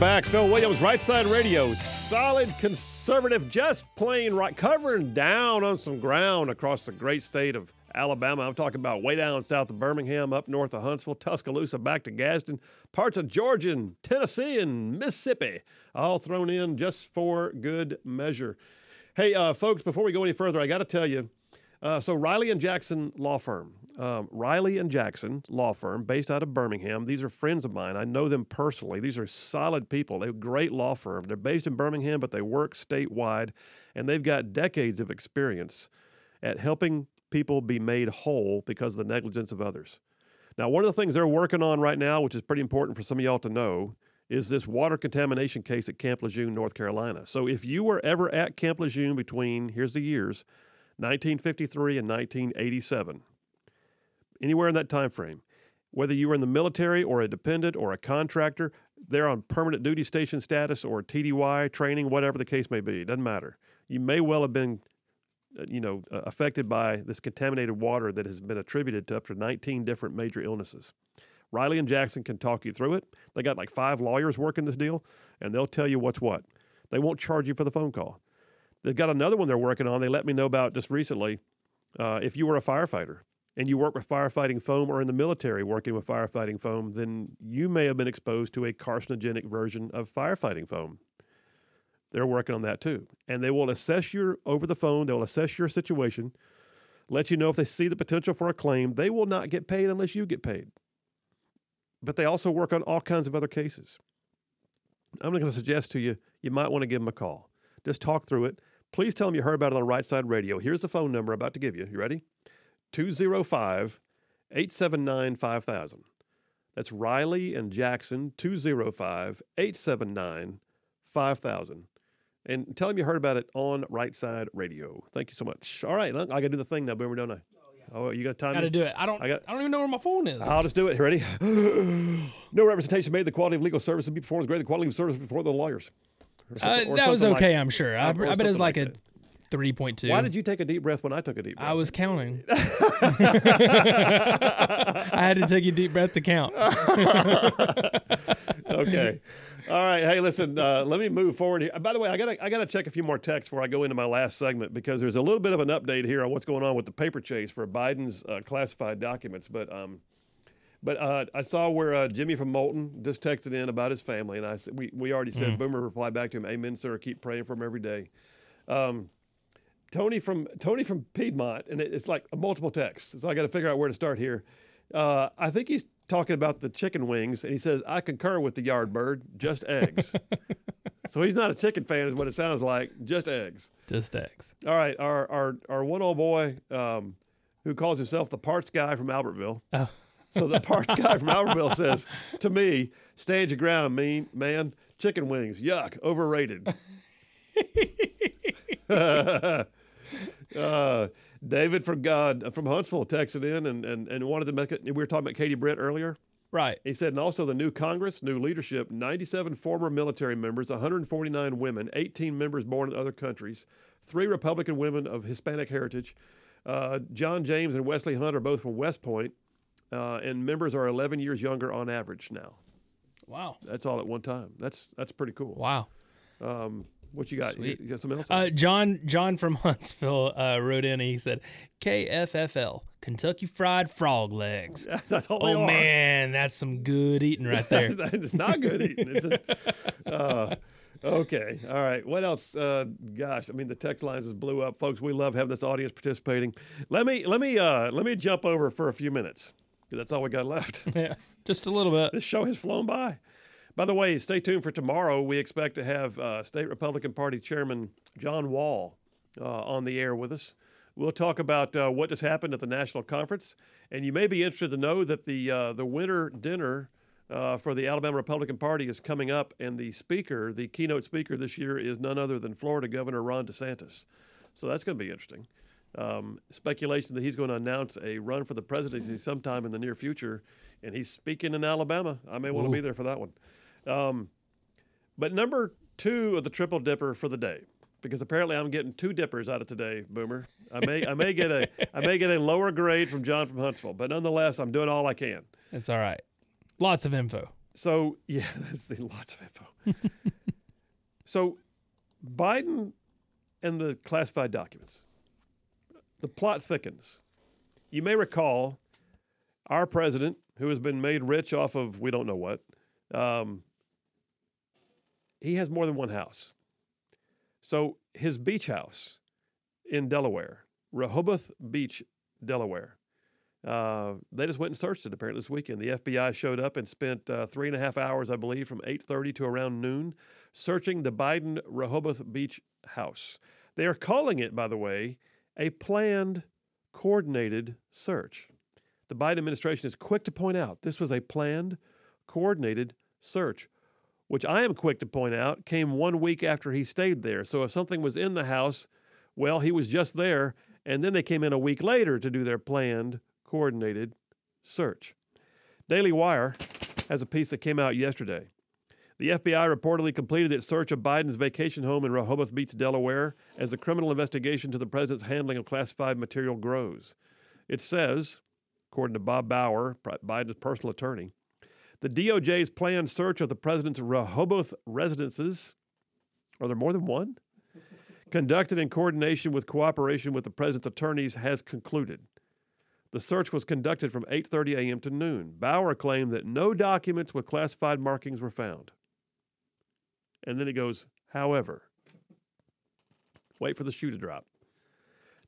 Back. Phil Williams, Right Side Radio. Solid conservative, just plain right, covering down on some ground across the great state of Alabama. I'm talking about way down south of Birmingham, up north of Huntsville, Tuscaloosa, back to Gadsden, parts of Georgia and Tennessee and Mississippi, all thrown in just for good measure. Hey, uh, folks, before we go any further, I got to tell you uh, so, Riley and Jackson Law Firm. Um, Riley and Jackson Law Firm, based out of Birmingham. These are friends of mine. I know them personally. These are solid people. They're a great law firm. They're based in Birmingham, but they work statewide, and they've got decades of experience at helping people be made whole because of the negligence of others. Now, one of the things they're working on right now, which is pretty important for some of y'all to know, is this water contamination case at Camp Lejeune, North Carolina. So if you were ever at Camp Lejeune between, here's the years, 1953 and 1987, anywhere in that time frame, whether you were in the military or a dependent or a contractor, they're on permanent duty station status or TDY training, whatever the case may be. It doesn't matter. You may well have been uh, you know, uh, affected by this contaminated water that has been attributed to up to 19 different major illnesses. Riley and Jackson can talk you through it. They got like five lawyers working this deal, and they'll tell you what's what. They won't charge you for the phone call. They've got another one they're working on. They let me know about just recently. Uh, if you were a firefighter and you work with firefighting foam or in the military working with firefighting foam, then you may have been exposed to a carcinogenic version of firefighting foam. They're working on that too. And they will assess your over the phone, they will assess your situation, let you know if they see the potential for a claim. They will not get paid unless you get paid. But they also work on all kinds of other cases. I'm going to suggest to you, you might want to give them a call. Just talk through it. Please tell them you heard about it on the Right Side Radio. Here's the phone number I'm about to give you. You ready? 205 879 5000. That's Riley and Jackson, 205 879 5000 and tell them you heard about it on Right Side Radio. Thank you so much. All right, I got to do the thing now, Boomer, don't I? Oh, you got time? Got to do it. I don't. I, got, I don't even know where my phone is. I'll just do it. Ready? no representation made. The quality of legal service be performed as great. The quality of service before the lawyers. Uh, that was okay, like, I'm sure. I, I bet it was like, like a three point two. Why did you take a deep breath when I took a deep breath? I was counting. I had to take a deep breath to count. okay. All right. Hey, listen. Uh, let me move forward here. By the way, I gotta I got to check a few more texts before I go into my last segment because there's a little bit of an update here on what's going on with the paper chase for Biden's uh, classified documents. But um, but uh, I saw where uh, Jimmy from Moulton just texted in about his family, and I said we we already said mm. Boomer replied back to him, "Amen, sir. Keep praying for him every day." Um, Tony from Tony from Piedmont, and it, it's like a multiple text, so I got to figure out where to start here. Uh, I think he's talking about the chicken wings, and he says, "I concur with the yard bird, just eggs." so he's not a chicken fan, is what it sounds like. Just eggs. Just eggs. All right, our our our one old boy um, who calls himself the parts guy from Albertville. Oh. so the parts guy from Albertville says to me, "Stand your ground, mean man. Chicken wings, yuck, overrated." uh, David from God from Huntsville texted in and, and, and wanted to make it. We were talking about Katie Britt earlier. Right. He said, and also the new Congress, new leadership, 97 former military members, 149 women, 18 members born in other countries, three Republican women of Hispanic heritage. Uh, John James and Wesley Hunt are both from West Point, uh, and members are 11 years younger on average now. Wow. That's all at one time. That's that's pretty cool. Wow. Um, what you got? Sweet. You got something else? Uh, John John from Huntsville uh, wrote in and he said, KFFL, Kentucky Fried Frog Legs. that's all Oh, man, that's some good eating right there. it's not good eating. Just, uh, okay. All right. What else? Uh, gosh, I mean, the text lines just blew up. Folks, we love having this audience participating. Let me, let me, uh, let me jump over for a few minutes. Because that's all we got left. Yeah, just a little bit. This show has flown by. By the way, stay tuned for tomorrow. We expect to have uh, State Republican Party Chairman John Wahl uh, on the air with us. We'll talk about uh, what just happened at the national conference, and you may be interested to know that the uh, the winter dinner uh, for the Alabama Republican Party is coming up, and the speaker, the keynote speaker this year, is none other than Florida Governor Ron DeSantis. So that's going to be interesting. Um, speculation that he's going to announce a run for the presidency sometime in the near future, and he's speaking in Alabama. I may want to be there for that one. Um, but number two of the triple dipper for the day, because apparently I'm getting two dippers out of today, Boomer. I may I may get a I may get a lower grade from John from Huntsville, but nonetheless I'm doing all I can. It's all right. Lots of info. So yeah, that's lots of info. so Biden and the classified documents. The plot thickens. You may recall our president, who has been made rich off of we don't know what, um, he has more than one house. So his beach house in Delaware, Rehoboth Beach, Delaware, uh, they just went and searched it apparently this weekend. The FBI showed up and spent uh, three and a half hours, I believe, from 8:30 to around noon, searching the Biden Rehoboth Beach house. They are calling it, by the way, a planned, coordinated search. The Biden administration is quick to point out this was a planned, coordinated search, which I am quick to point out came one week after he stayed there. So if something was in the house, well, he was just there, and then they came in a week later to do their planned, coordinated search. Daily Wire has a piece that came out yesterday. The FBI reportedly completed its search of Biden's vacation home in Rehoboth Beach, Delaware, as the criminal investigation to the president's handling of classified material grows. It says, according to Bob Bauer, Biden's personal attorney, the DOJ's planned search of the president's Rehoboth residences, are there more than one? Conducted in coordination with cooperation with the president's attorneys has concluded. The search was conducted from 8:30 a.m. to noon. Bauer claimed that no documents with classified markings were found. And then it goes, however, wait for the shoe to drop.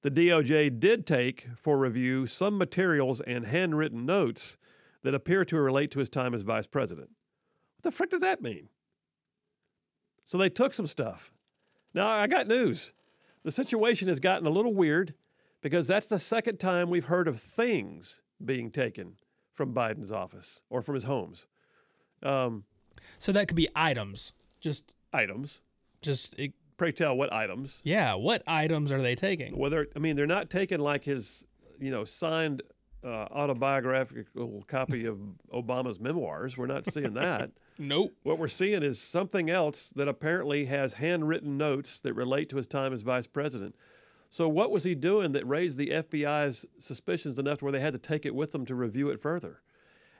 The DOJ did take for review some materials and handwritten notes that appear to relate to his time as vice president. What the frick does that mean? So they took some stuff. Now, I got news. The situation has gotten a little weird because that's the second time we've heard of things being taken from Biden's office or from his homes. Um, so that could be items, just items. Just it, pray tell what items? Yeah, what items are they taking? Whether I mean they're not taking like his you know signed uh, autobiographical copy of Obama's memoirs. We're not seeing that. nope. What we're seeing is something else that apparently has handwritten notes that relate to his time as vice president. So, what was he doing that raised the FBI's suspicions enough to where they had to take it with them to review it further?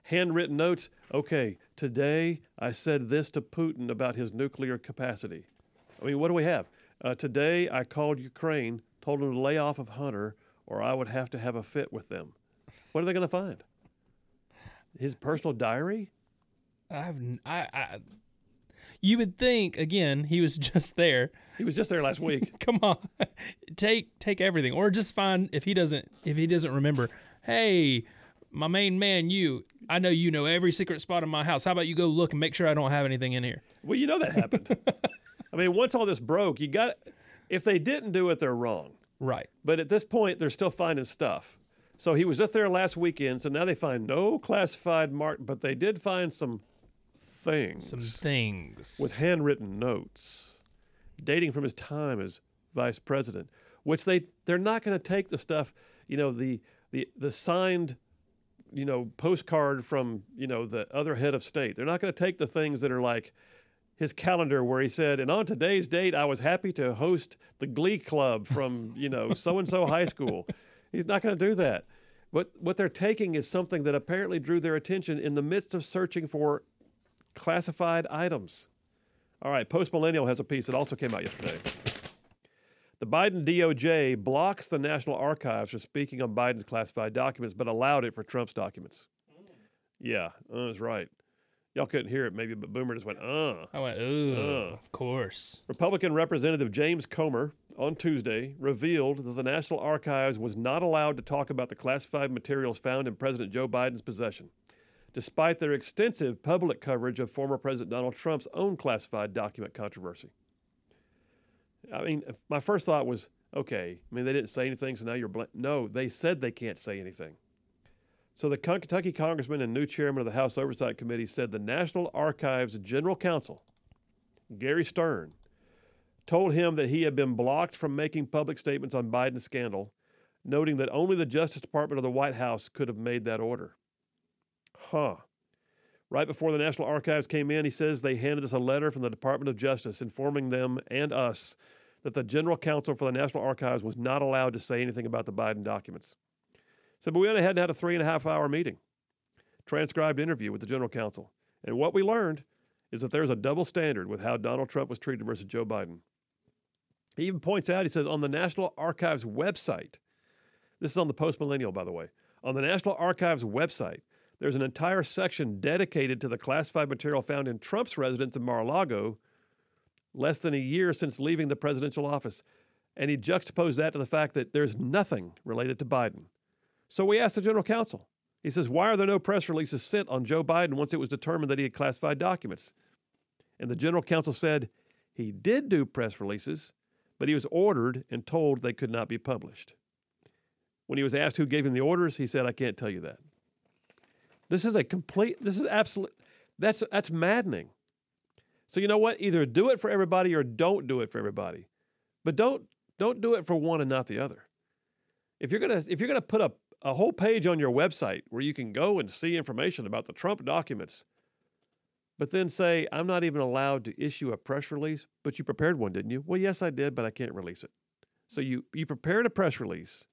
Handwritten notes. Okay, today I said this to Putin about his nuclear capacity. I mean, what do we have? Uh, today I called Ukraine, told them to lay off of Hunter, or I would have to have a fit with them. What are they going to find? His personal diary? I've I, I you would think again he was just there. He was just there last week. Come on, take take everything, or just find if he doesn't if he doesn't remember. Hey, my main man, you. I know you know every secret spot in my house. How about you go look and make sure I don't have anything in here? Well, you know that happened. I mean, once all this broke, you got. If they didn't do it, they're wrong. Right. But at this point, they're still finding stuff. So he was just there last weekend. So now they find no classified mark, but they did find some things. Some things. With handwritten notes dating from his time as vice president, which they, they're not going to take the stuff, you know, the, the, the signed, you know, postcard from, you know, the other head of state. They're not going to take the things that are like, his calendar where he said, and on today's date, I was happy to host the Glee Club from, you know, so and so high school. He's not going to do that. But what they're taking is something that apparently drew their attention in the midst of searching for classified items. All right, Post Millennial has a piece that also came out yesterday. The Biden DOJ blocks the National Archives from speaking on Biden's classified documents, but allowed it for Trump's documents. Yeah, that's right. Y'all couldn't hear it maybe, but Boomer just went, uh. I went, ooh, uh. of course. Republican Representative James Comer on Tuesday revealed that the National Archives was not allowed to talk about the classified materials found in President Joe Biden's possession despite their extensive public coverage of former President Donald Trump's own classified document controversy. I mean, my first thought was, okay, I mean, they didn't say anything, so now you're bl-. No, they said they can't say anything. So the Kentucky congressman and new chairman of the House Oversight Committee said the National Archives General Counsel, Gary Stern, told him that he had been blocked from making public statements on Biden's scandal, noting that only the Justice Department of the White House could have made that order. Huh. Right before the National Archives came in, he says they handed us a letter from the Department of Justice informing them and us that the general counsel for the National Archives was not allowed to say anything about the Biden documents. Said, but we went ahead and had a three and a half hour meeting, transcribed interview with the general counsel. And what we learned is that there's a double standard with how Donald Trump was treated versus Joe Biden. He even points out, he says, on the National Archives website, this is on the Post Millennial, by the way, on the National Archives website, there's an entire section dedicated to the classified material found in Trump's residence in Mar a Lago less than a year since leaving the presidential office. And he juxtaposed that to the fact that there's nothing related to Biden. So we asked the general counsel. He says, Why are there no press releases sent on Joe Biden once it was determined that he had classified documents? And the general counsel said he did do press releases, but he was ordered and told they could not be published. When he was asked who gave him the orders, he said, I can't tell you that. This is a complete, this is absolute, that's, that's maddening. So you know what? Either do it for everybody or don't do it for everybody. But don't, don't do it for one and not the other. If you're gonna, if you're gonna put a, a whole page on your website where you can go and see information about the Trump documents, but then say, I'm not even allowed to issue a press release, but you prepared one, didn't you? Well, yes, I did, but I can't release it. So you, you prepared a press release,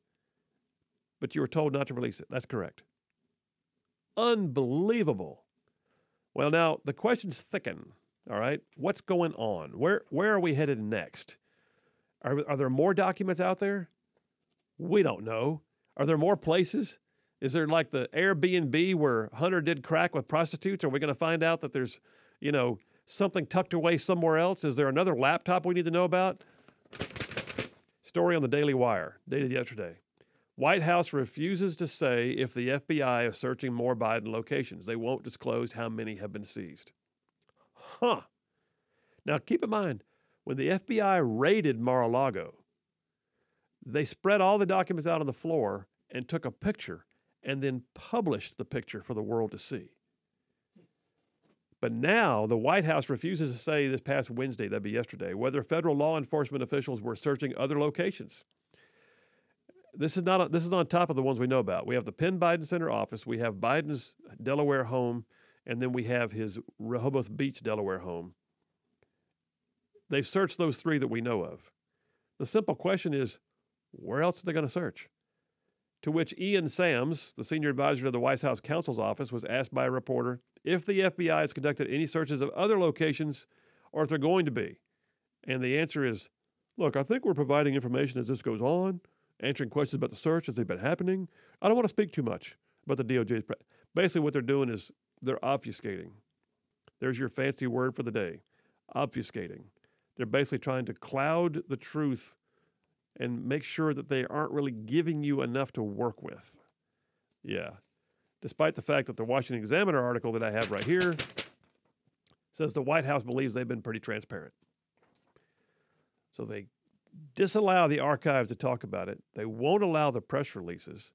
but you were told not to release it. That's correct. Unbelievable. Well, now the questions thicken. All right, what's going on? Where where are we headed next? Are are there more documents out there? We don't know. Are there more places? Is there like the Airbnb where Hunter did crack with prostitutes? Are we going to find out that there's, you know, something tucked away somewhere else? Is there another laptop we need to know about? Story on the Daily Wire, dated yesterday. White House refuses to say if the FBI is searching more Biden locations. They won't disclose how many have been seized. Huh. Now keep in mind, when the FBI raided Mar a Lago, they spread all the documents out on the floor and took a picture and then published the picture for the world to see. But now the White House refuses to say this past Wednesday, that'd be yesterday, whether federal law enforcement officials were searching other locations. This is not. This is on top of the ones we know about. We have the Penn Biden Center office. We have Biden's Delaware home, and then we have his Rehoboth Beach, Delaware home. They've searched those three that we know of. The simple question is, where else are they going to search? To which Ian Sams, the senior advisor to the White House counsel's office, was asked by a reporter if the FBI has conducted any searches of other locations or if they're going to be. And the answer is look, I think we're providing information as this goes on answering questions about the search as they've been happening. I don't want to speak too much about the DOJ's. Basically, what they're doing is they're obfuscating. There's your fancy word for the day obfuscating. They're basically trying to cloud the truth and make sure that they aren't really giving you enough to work with. Yeah. Despite the fact that the Washington Examiner article that I have right here says the White House believes they've been pretty transparent. So they disallow the archives to talk about it. They won't allow the press releases.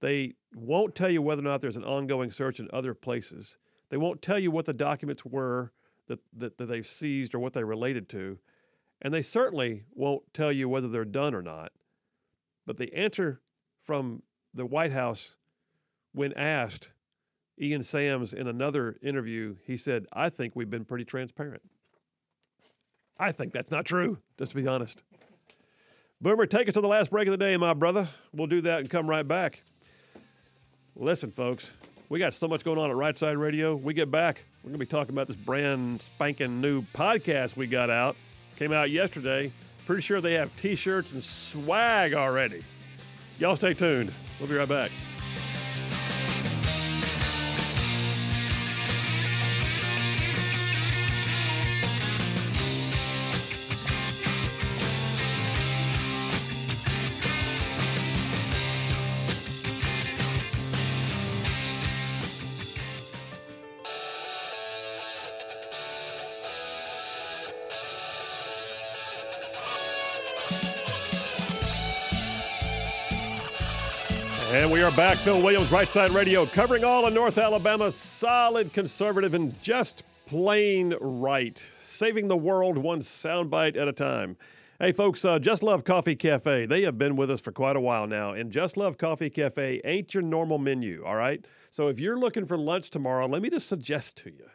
They won't tell you whether or not there's an ongoing search in other places. They won't tell you what the documents were that, that, that they've seized or what they related to. And they certainly won't tell you whether they're done or not. But the answer from the White House, when asked, Ian Sams in another interview, he said, I think we've been pretty transparent. I think that's not true, just to be honest. Boomer, take us to the last break of the day, my brother. We'll do that and come right back. Listen, folks, we got so much going on at Right Side Radio. We get back, we're going to be talking about this brand spanking new podcast we got out. Came out yesterday. Pretty sure they have t shirts and swag already. Y'all stay tuned. We'll be right back. Phil Williams, Right Side Radio, covering all of North Alabama. Solid, conservative, and just plain right. Saving the world one soundbite at a time. Hey, folks, uh, Just Love Coffee Cafe. They have been with us for quite a while now. And Just Love Coffee Cafe ain't your normal menu, all right? So if you're looking for lunch tomorrow, let me just suggest to you.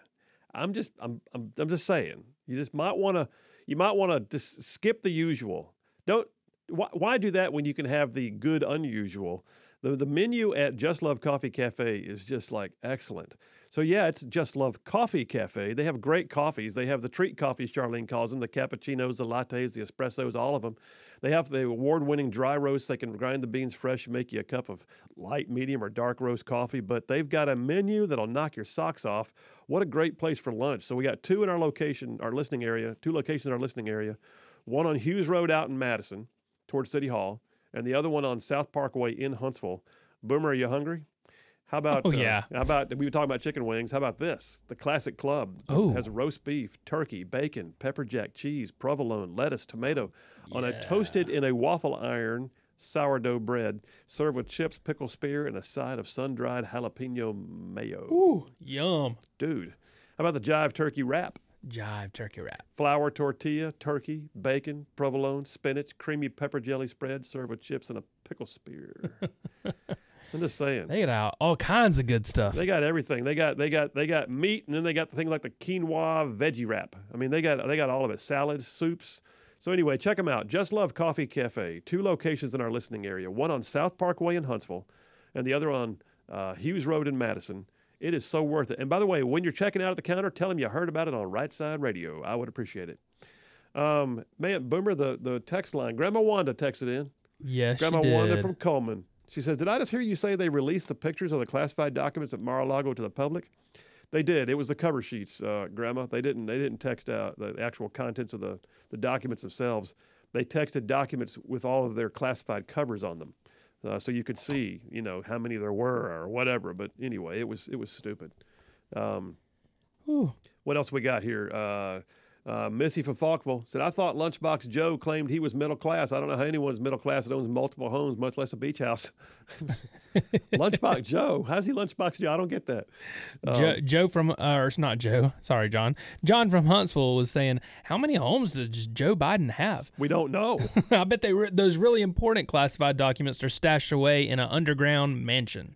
I'm just, I'm, I'm, I'm just saying. You just might want to, you might want to just skip the usual. Don't, why, why do that when you can have the good unusual? The, the menu at Just Love Coffee Cafe is just like excellent. So yeah, it's Just Love Coffee Cafe. They have great coffees. They have the treat coffees, Charlene calls them, the cappuccinos, the lattes, the espressos, all of them. They have the award-winning dry roast. They can grind the beans fresh, make you a cup of light, medium, or dark roast coffee. But they've got a menu that'll knock your socks off. What a great place for lunch! So we got two in our location, our listening area, two locations in our listening area. One on Hughes Road out in Madison, towards City Hall, and the other one on South Parkway in Huntsville. Boomer, are you hungry? How about? Oh, uh, yeah. how about we were talking about chicken wings? How about this? The Classic Club Oh. has roast beef, turkey, bacon, pepper jack, cheese, provolone, lettuce, tomato, on a toasted in a waffle iron sourdough bread, served with chips, pickle spear, and a side of sun-dried jalapeno mayo. Ooh, yum. Dude, how about the jive turkey wrap? Jive turkey wrap. Flour tortilla, turkey, bacon, provolone, spinach, creamy pepper jelly spread, served with chips and a pickle spear. I'm just saying. They got out all kinds of good stuff. They got everything. They got they got they got meat, and then they got the thing like the quinoa veggie wrap. I mean, they got they got all of it. Salads, soups. So anyway, check them out. Just Love Coffee Cafe. Two locations in our listening area. One on South Parkway in Huntsville, and the other on uh, Hughes Road in Madison. It is so worth it. And by the way, when you're checking out at the counter, tell them you heard about it on Right Side Radio. I would appreciate it. Um, man, Boomer, the the text line. Grandma Wanda texted in. yes, Grandma she did. Wanda from Coleman. She says, Did I just hear you say they released the pictures of the classified documents at Mar a Lago to the public? They did. It was the cover sheets, uh, Grandma. They didn't. They didn't text out the actual contents of the, the documents themselves. They texted documents with all of their classified covers on them, uh, so you could see, you know, how many there were or whatever. But anyway, it was it was stupid. Um, what else we got here? Uh, uh, Missy from Falkville said, I thought Lunchbox Joe claimed he was middle class. I don't know how anyone's middle class that owns multiple homes, much less a beach house. Lunchbox Joe? How's he Lunchbox Joe? I don't get that. Joe, Joe from, uh, or it's not Joe. Sorry, John. John from Huntsville was saying, "How many homes does Joe Biden have?" We don't know. I bet they re- those really important classified documents are stashed away in an underground mansion.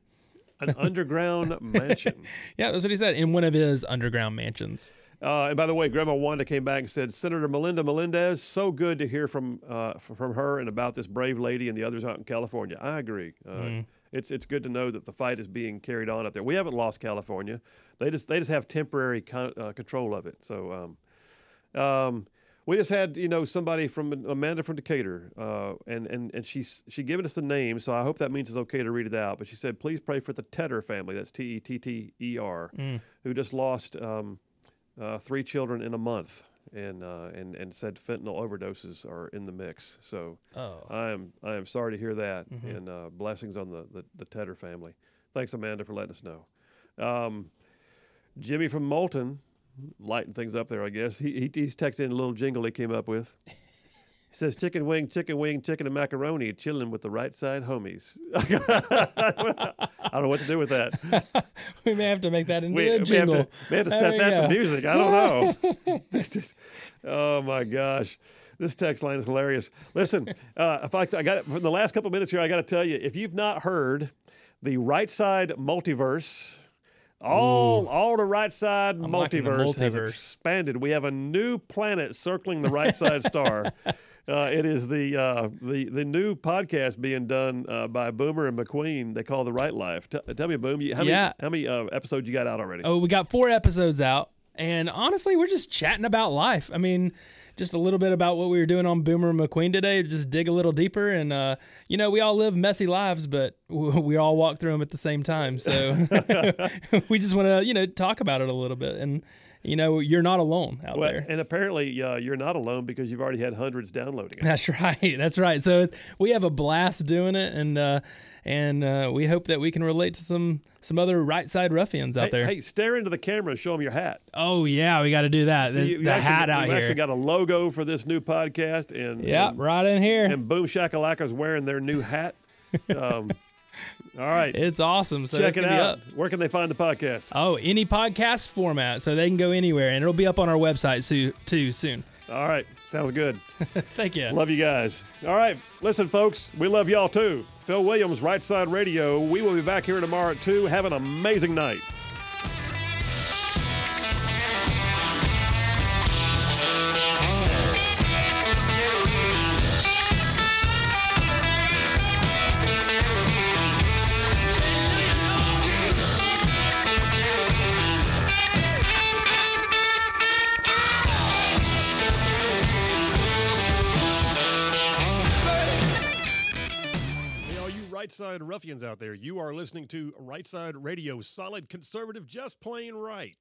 An underground mansion. Yeah, that's what he said in one of his underground mansions. Uh, and by the way, Grandma Wanda came back and said, Senator Melinda Melendez, so good to hear from uh, from her and about this brave lady and the others out in California. I agree. Uh, It's it's good to know that the fight is being carried on out there. We haven't lost California. They just they just have temporary con- uh, control of it. So um, um, we just had you know somebody from Amanda from Decatur, uh, and and and she she given us the name. So I hope that means it's okay to read it out. But she said, please pray for the Tedder family. That's T E T T E R, who just lost. Um, uh, three children in a month, and uh, and and said fentanyl overdoses are in the mix. So Oh. I am I am sorry to hear that, and uh, blessings on the, the the Tedder family. Thanks, Amanda, for letting us know. Um, Jimmy from Moulton, lighting things up there, I guess. He, he he's texting in a little jingle he came up with. He says chicken wing, chicken wing, chicken and macaroni, chilling with the right side homies. I don't know what to do with that. we may have to make that into We, a we have jingle. to, we have to set that go. to music. I don't know. Just, oh my gosh, this text line is hilarious. Listen, uh, if I, I got it from the last couple minutes here, I got to tell you, if you've not heard the right side multiverse. All, all the right side the multiverse, has expanded. We have a new planet circling the right side star. Uh, it is the uh, the the new podcast being done uh, by Boomer and McQueen. They call the Right Life. T- tell me, Boom, you, how Yeah. many how many uh, episodes you got out already? Oh, we got four episodes out, and honestly, we're just chatting about life. I mean, just a little bit about what we were doing on Boomer McQueen today. Just dig a little deeper, and uh, you know, we all live messy lives, but we all walk through them at the same time. So we just want to, you know, talk about it a little bit, and you know, you're not alone out Well, there. and apparently uh, you're not alone because you've already had hundreds downloading it. That's right. That's right. So we have a blast doing it, and uh, and uh, we hope that we can relate to some some other right side ruffians out Hey, there. hey, stare into the camera and show them your hat. Oh yeah, we got to do that. See, the you- you the actually- hat out we've here. actually got a logo for this new podcast, and Yep, and, right in here. and Boom Shakalaka's wearing their new hat. Um, all right, It's awesome. So check it out. up. Where can they find the podcast? Oh, any podcast format, so they can go anywhere, and it'll be up on our website so, too soon. All right, sounds good. Thank you. Love you guys. All right, listen, folks, we love y'all too. Phil Williams, Right Side Radio. We will be back here tomorrow at 2. Have an amazing night. Ruffians out there, you are listening to Right Side Radio, solid conservative, just plain right.